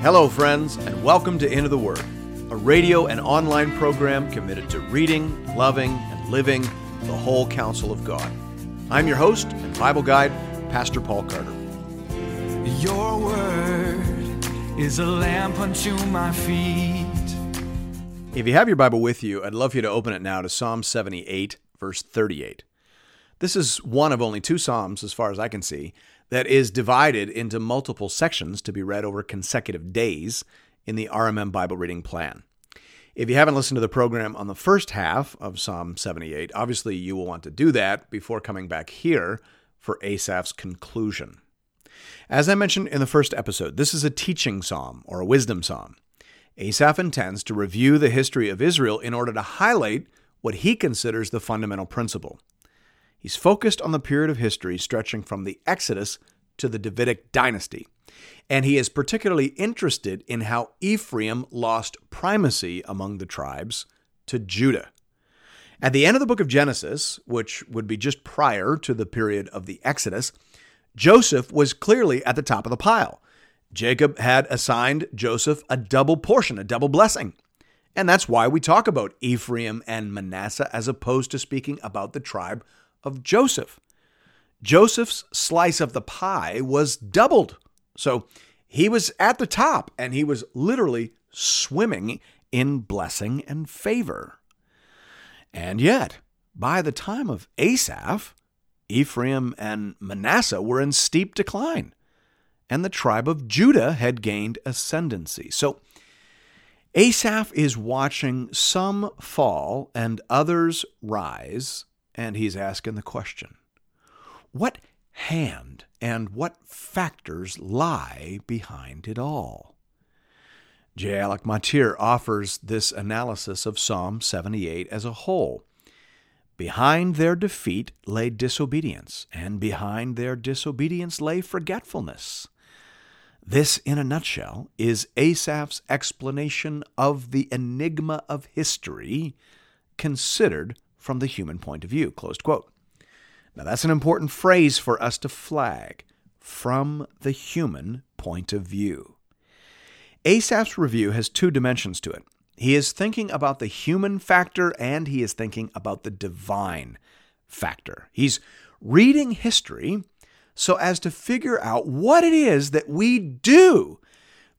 Hello, friends, and welcome to Into the Word, a radio and online program committed to reading, loving, and living the whole counsel of God. I'm your host and Bible guide, Pastor Paul Carter. Your word is a lamp unto my feet. If you have your Bible with you, I'd love for you to open it now to Psalm 78, verse 38. This is one of only two Psalms, as far as I can see, that is divided into multiple sections to be read over consecutive days in the RMM Bible reading plan. If you haven't listened to the program on the first half of Psalm 78, obviously you will want to do that before coming back here for Asaph's conclusion. As I mentioned in the first episode, this is a teaching psalm or a wisdom psalm. Asaph intends to review the history of Israel in order to highlight what he considers the fundamental principle. He's focused on the period of history stretching from the Exodus to the Davidic dynasty, and he is particularly interested in how Ephraim lost primacy among the tribes to Judah. At the end of the book of Genesis, which would be just prior to the period of the Exodus, Joseph was clearly at the top of the pile. Jacob had assigned Joseph a double portion, a double blessing. And that's why we talk about Ephraim and Manasseh as opposed to speaking about the tribe of Joseph. Joseph's slice of the pie was doubled. So he was at the top and he was literally swimming in blessing and favor. And yet, by the time of Asaph, Ephraim and Manasseh were in steep decline, and the tribe of Judah had gained ascendancy. So Asaph is watching some fall and others rise and he's asking the question what hand and what factors lie behind it all? J. Alec Motyer offers this analysis of Psalm 78 as a whole. Behind their defeat lay disobedience, and behind their disobedience lay forgetfulness. This, in a nutshell, is Asaph's explanation of the enigma of history considered from the human point of view. Closed quote. Now, that's an important phrase for us to flag from the human point of view. Asaph's review has two dimensions to it. He is thinking about the human factor and he is thinking about the divine factor. He's reading history so as to figure out what it is that we do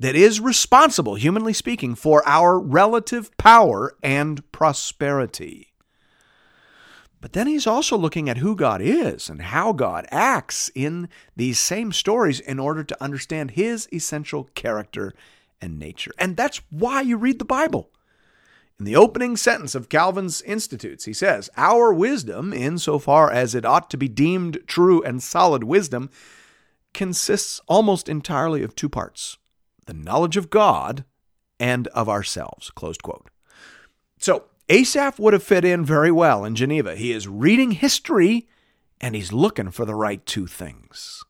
that is responsible, humanly speaking, for our relative power and prosperity. But then he's also looking at who God is and how God acts in these same stories in order to understand his essential character and nature. And that's why you read the Bible. In the opening sentence of Calvin's Institutes, he says, Our wisdom, insofar as it ought to be deemed true and solid wisdom, consists almost entirely of two parts the knowledge of God and of ourselves. Closed quote. So, Asaph would have fit in very well in Geneva. He is reading history and he's looking for the right two things.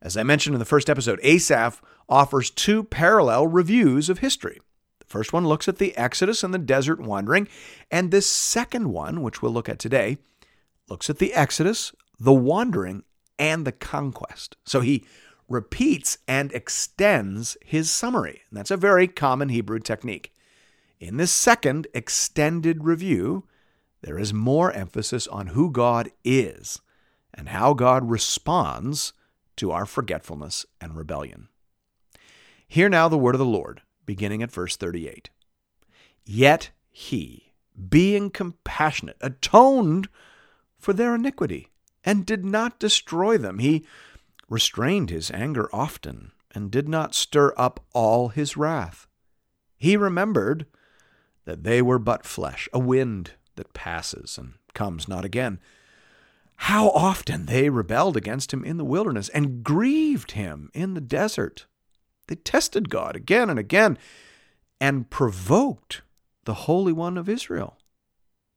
As I mentioned in the first episode, Asaph offers two parallel reviews of history. The first one looks at the Exodus and the desert wandering, and this second one, which we'll look at today, looks at the Exodus, the wandering, and the conquest. So he repeats and extends his summary. And that's a very common Hebrew technique. In this second extended review, there is more emphasis on who God is and how God responds to our forgetfulness and rebellion. Hear now the word of the Lord, beginning at verse 38. Yet he, being compassionate, atoned for their iniquity and did not destroy them. He restrained his anger often and did not stir up all his wrath. He remembered that they were but flesh, a wind that passes and comes not again. How often they rebelled against him in the wilderness and grieved him in the desert. They tested God again and again and provoked the Holy One of Israel.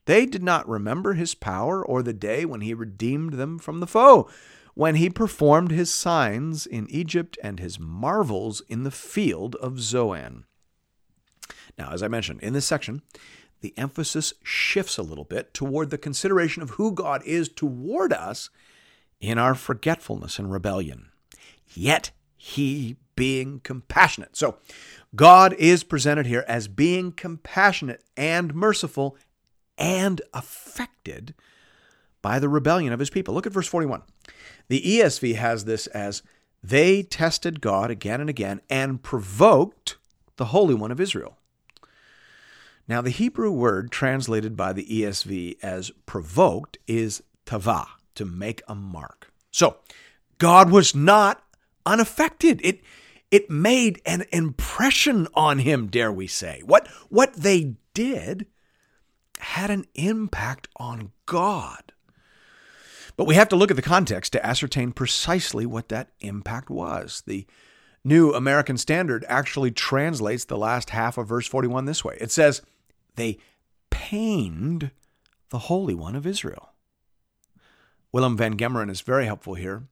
They did not remember his power or the day when he redeemed them from the foe, when he performed his signs in Egypt and his marvels in the field of Zoan. Now, as I mentioned in this section, the emphasis shifts a little bit toward the consideration of who God is toward us in our forgetfulness and rebellion. Yet he, being compassionate. So, God is presented here as being compassionate and merciful and affected by the rebellion of his people. Look at verse 41. The ESV has this as they tested God again and again and provoked the Holy One of Israel. Now, the Hebrew word translated by the ESV as provoked is tava, to make a mark. So, God was not unaffected. It, it made an impression on him, dare we say. What, what they did had an impact on God. But we have to look at the context to ascertain precisely what that impact was. The New American Standard actually translates the last half of verse 41 this way it says, They pained the Holy One of Israel. Willem VanGemeren is very helpful here.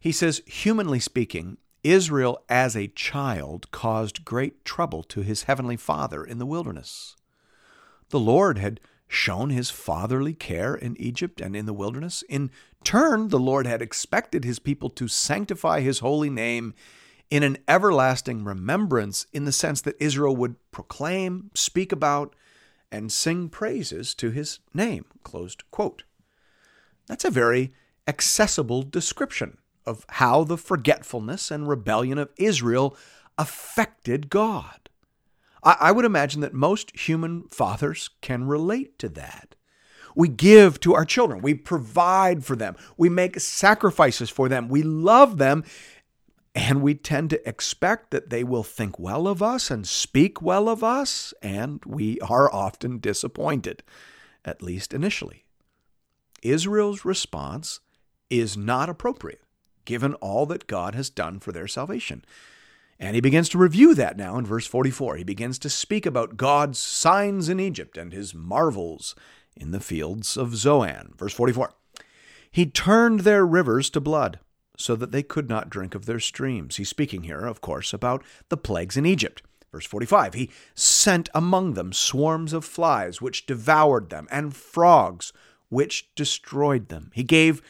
He says, humanly speaking, Israel as a child caused great trouble to his heavenly Father in the wilderness. The Lord had shown his fatherly care in Egypt and in the wilderness. In turn, the Lord had expected his people to sanctify his holy name in an everlasting remembrance, in the sense that Israel would proclaim, speak about, and sing praises to his name. That's a very accessible description of how the forgetfulness and rebellion of Israel affected God. I, would imagine that most human fathers can relate to that. We give to our children, we provide for them, we make sacrifices for them, we love them, and we tend to expect that they will think well of us and speak well of us, and we are often disappointed, at least initially. Israel's response is not appropriate, given all that God has done for their salvation. And he begins to review that now in verse 44. He begins to speak about God's signs in Egypt and his marvels in the fields of Zoan. Verse 44. He turned their rivers to blood so that they could not drink of their streams. He's speaking here, of course, about the plagues in Egypt. Verse 45 He sent among them swarms of flies, which devoured them, and frogs, which destroyed them. He gave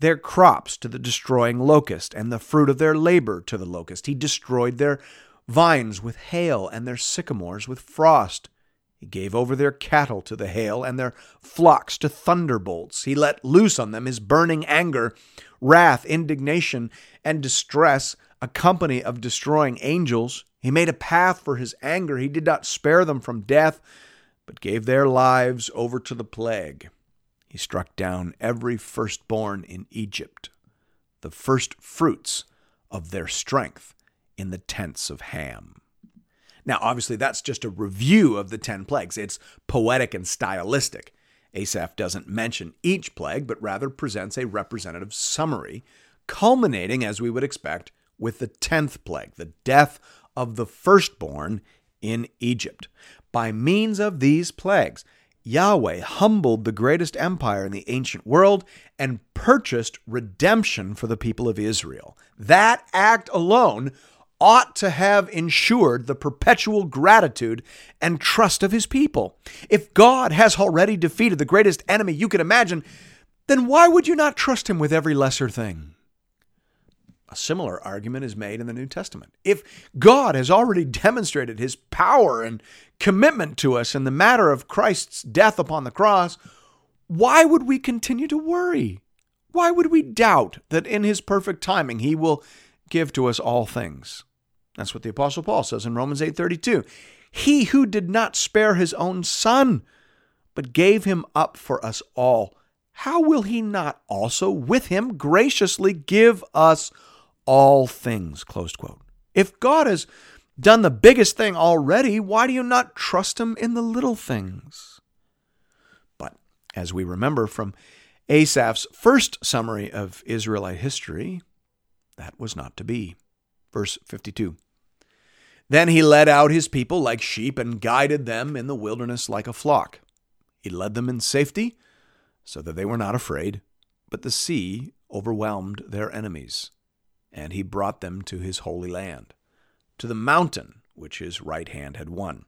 their crops to the destroying locust, and the fruit of their labor to the locust. He destroyed their vines with hail, and their sycamores with frost. He gave over their cattle to the hail, and their flocks to thunderbolts. He let loose on them his burning anger, wrath, indignation, and distress, a company of destroying angels. He made a path for his anger. He did not spare them from death, but gave their lives over to the plague. He struck down every firstborn in Egypt, the first fruits of their strength in the tents of Ham. Now, obviously, that's just a review of the 10 plagues. It's poetic and stylistic. Asaph doesn't mention each plague, but rather presents a representative summary, culminating, as we would expect, with the 10th plague, the death of the firstborn in Egypt. By means of these plagues, Yahweh humbled the greatest empire in the ancient world and purchased redemption for the people of Israel. That act alone ought to have ensured the perpetual gratitude and trust of his people. If God has already defeated the greatest enemy you can imagine, then why would you not trust him with every lesser thing? A similar argument is made in the New Testament. If God has already demonstrated his power and commitment to us in the matter of Christ's death upon the cross, why would we continue to worry? Why would we doubt that in his perfect timing he will give to us all things? That's what the apostle Paul says in Romans 8:32. He who did not spare his own son, but gave him up for us all, how will he not also with him graciously give us all things? Close quote. If God has done the biggest thing already, why do you not trust him in the little things? But as we remember from Asaph's first summary of Israelite history, that was not to be. Verse 52. Then he led out his people like sheep and guided them in the wilderness like a flock. He led them in safety so that they were not afraid, but the sea overwhelmed their enemies, and he brought them to his holy land to the mountain which his right hand had won.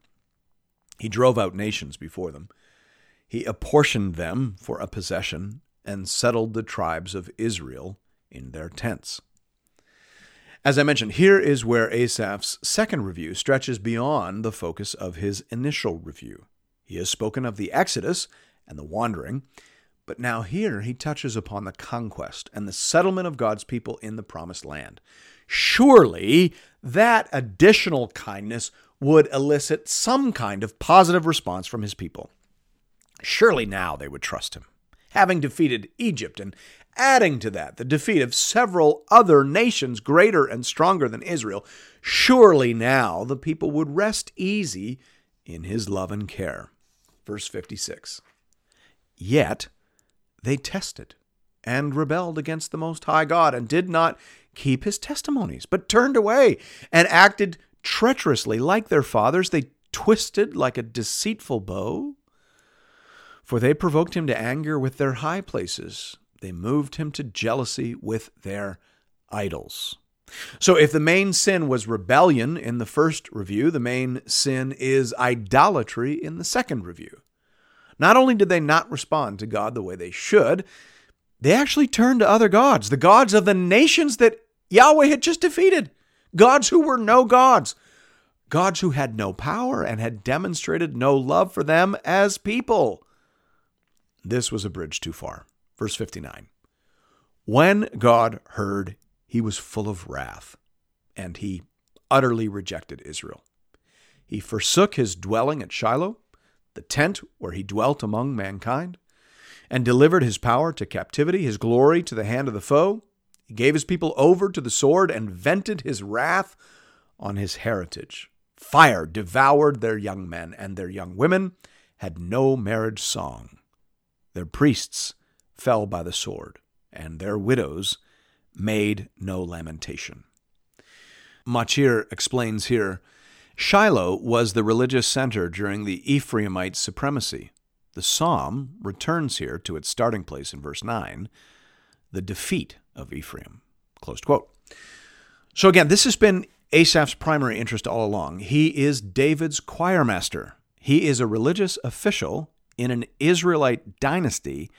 He drove out nations before them. He apportioned them for a possession and settled the tribes of Israel in their tents. As I mentioned, here is where Asaph's second review stretches beyond the focus of his initial review. He has spoken of the Exodus and the wandering, but now here he touches upon the conquest and the settlement of God's people in the promised land. Surely that additional kindness would elicit some kind of positive response from his people. Surely now they would trust him. Having defeated Egypt and adding to that the defeat of several other nations greater and stronger than Israel, surely now the people would rest easy in his love and care. Verse 56. Yet they tested and rebelled against the Most High God and did not keep his testimonies, but turned away and acted treacherously like their fathers. They twisted like a deceitful bow. For they provoked him to anger with their high places. They moved him to jealousy with their idols. So, if the main sin was rebellion in the first review, the main sin is idolatry in the second review. Not only did they not respond to God the way they should, they actually turned to other gods, the gods of the nations that Yahweh had just defeated, gods who were no gods, gods who had no power and had demonstrated no love for them as people. This was a bridge too far. Verse 59 When God heard, he was full of wrath, and he utterly rejected Israel. He forsook his dwelling at Shiloh the tent where he dwelt among mankind, and delivered his power to captivity, his glory to the hand of the foe. He gave his people over to the sword and vented his wrath on his heritage. Fire devoured their young men, and their young women had no marriage song. Their priests fell by the sword, and their widows made no lamentation. Machir explains here Shiloh was the religious center during the Ephraimite supremacy. The psalm returns here to its starting place in verse 9, the defeat of Ephraim. Close quote. So again, this has been Asaph's primary interest all along. He is David's choirmaster. He is a religious official in an Israelite dynasty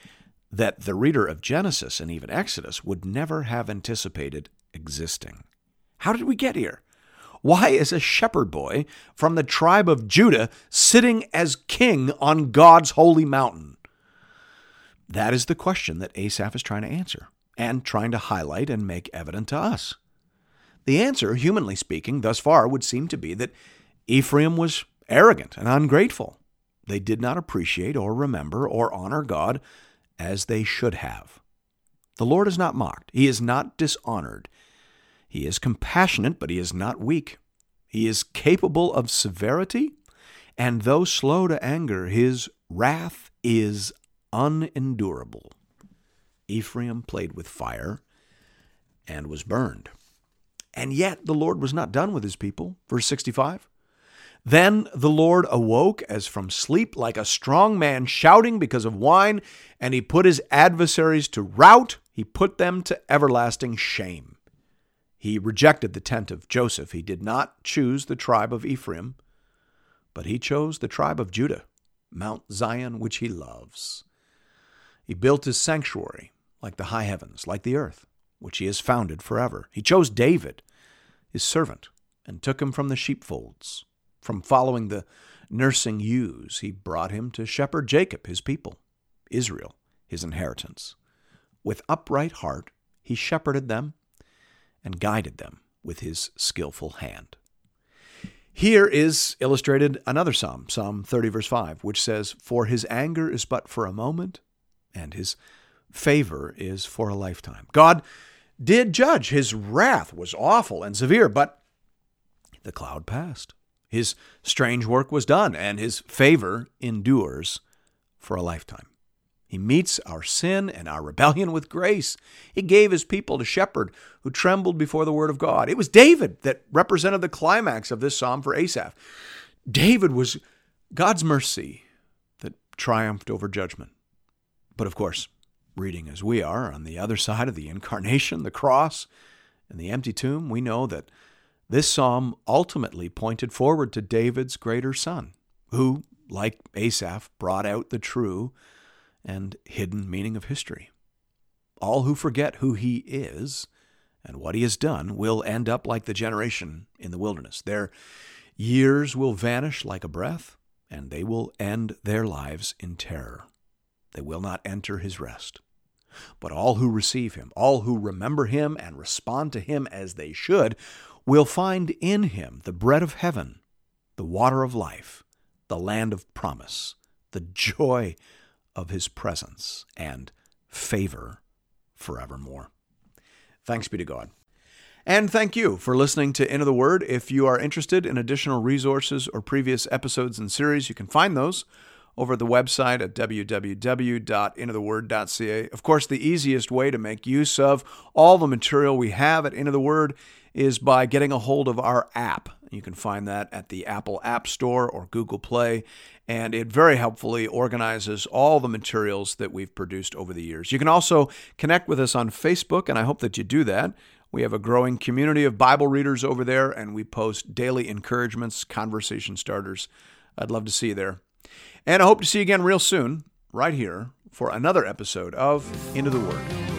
that the reader of Genesis and even Exodus would never have anticipated existing. How did we get here? Why is a shepherd boy from the tribe of Judah sitting as king on God's holy mountain? That is the question that Asaph is trying to answer and trying to highlight and make evident to us. The answer, humanly speaking, thus far would seem to be that Ephraim was arrogant and ungrateful. They did not appreciate or remember or honor God as they should have. The Lord is not mocked, He is not dishonored. He is compassionate, but he is not weak. He is capable of severity, and though slow to anger, his wrath is unendurable. Ephraim played with fire and was burned. And yet the Lord was not done with his people. Verse 65. Then the Lord awoke as from sleep, like a strong man shouting because of wine, and he put his adversaries to rout, he put them to everlasting shame. He rejected the tent of Joseph. He did not choose the tribe of Ephraim, but he chose the tribe of Judah, Mount Zion, which he loves. He built his sanctuary like the high heavens, like the earth, which he has founded forever. He chose David, his servant, and took him from the sheepfolds. From following the nursing ewes, he brought him to shepherd Jacob, his people, Israel, his inheritance. With upright heart, he shepherded them and guided them with his skillful hand. Here is illustrated another psalm, Psalm 30, verse 5, which says, For his anger is but for a moment, and his favor is for a lifetime. God did judge. His wrath was awful and severe, but the cloud passed. His strange work was done, and his favor endures for a lifetime. He meets our sin and our rebellion with grace. He gave his people a shepherd who trembled before the word of God. It was David that represented the climax of this psalm for Asaph. David was God's mercy that triumphed over judgment. But of course, reading as we are on the other side of the incarnation, the cross, and the empty tomb, we know that this psalm ultimately pointed forward to David's greater son, who, like Asaph, brought out the true and hidden meaning of history. All who forget who he is And what he has done will end up like the generation in the wilderness. Their years will vanish like a breath, and they will end their lives in terror. They will not enter his rest. But all who receive him, all who remember him and respond to him as they should, will find in him the bread of heaven, the water of life, the land of promise, the joy of his presence, and favor forevermore. Thanks be to God. And thank you for listening to Into the Word. If you are interested in additional resources or previous episodes and series, you can find those over the website at www.intotheword.ca. Of course, the easiest way to make use of all the material we have at Into the Word is by getting a hold of our app. You can find that at the Apple App Store or Google Play, and it very helpfully organizes all the materials that we've produced over the years. You can also connect with us on Facebook, and I hope that you do that. We have a growing community of Bible readers over there, and we post daily encouragements, conversation starters. I'd love to see you there. And I hope to see you again real soon, right here, for another episode of Into the Word.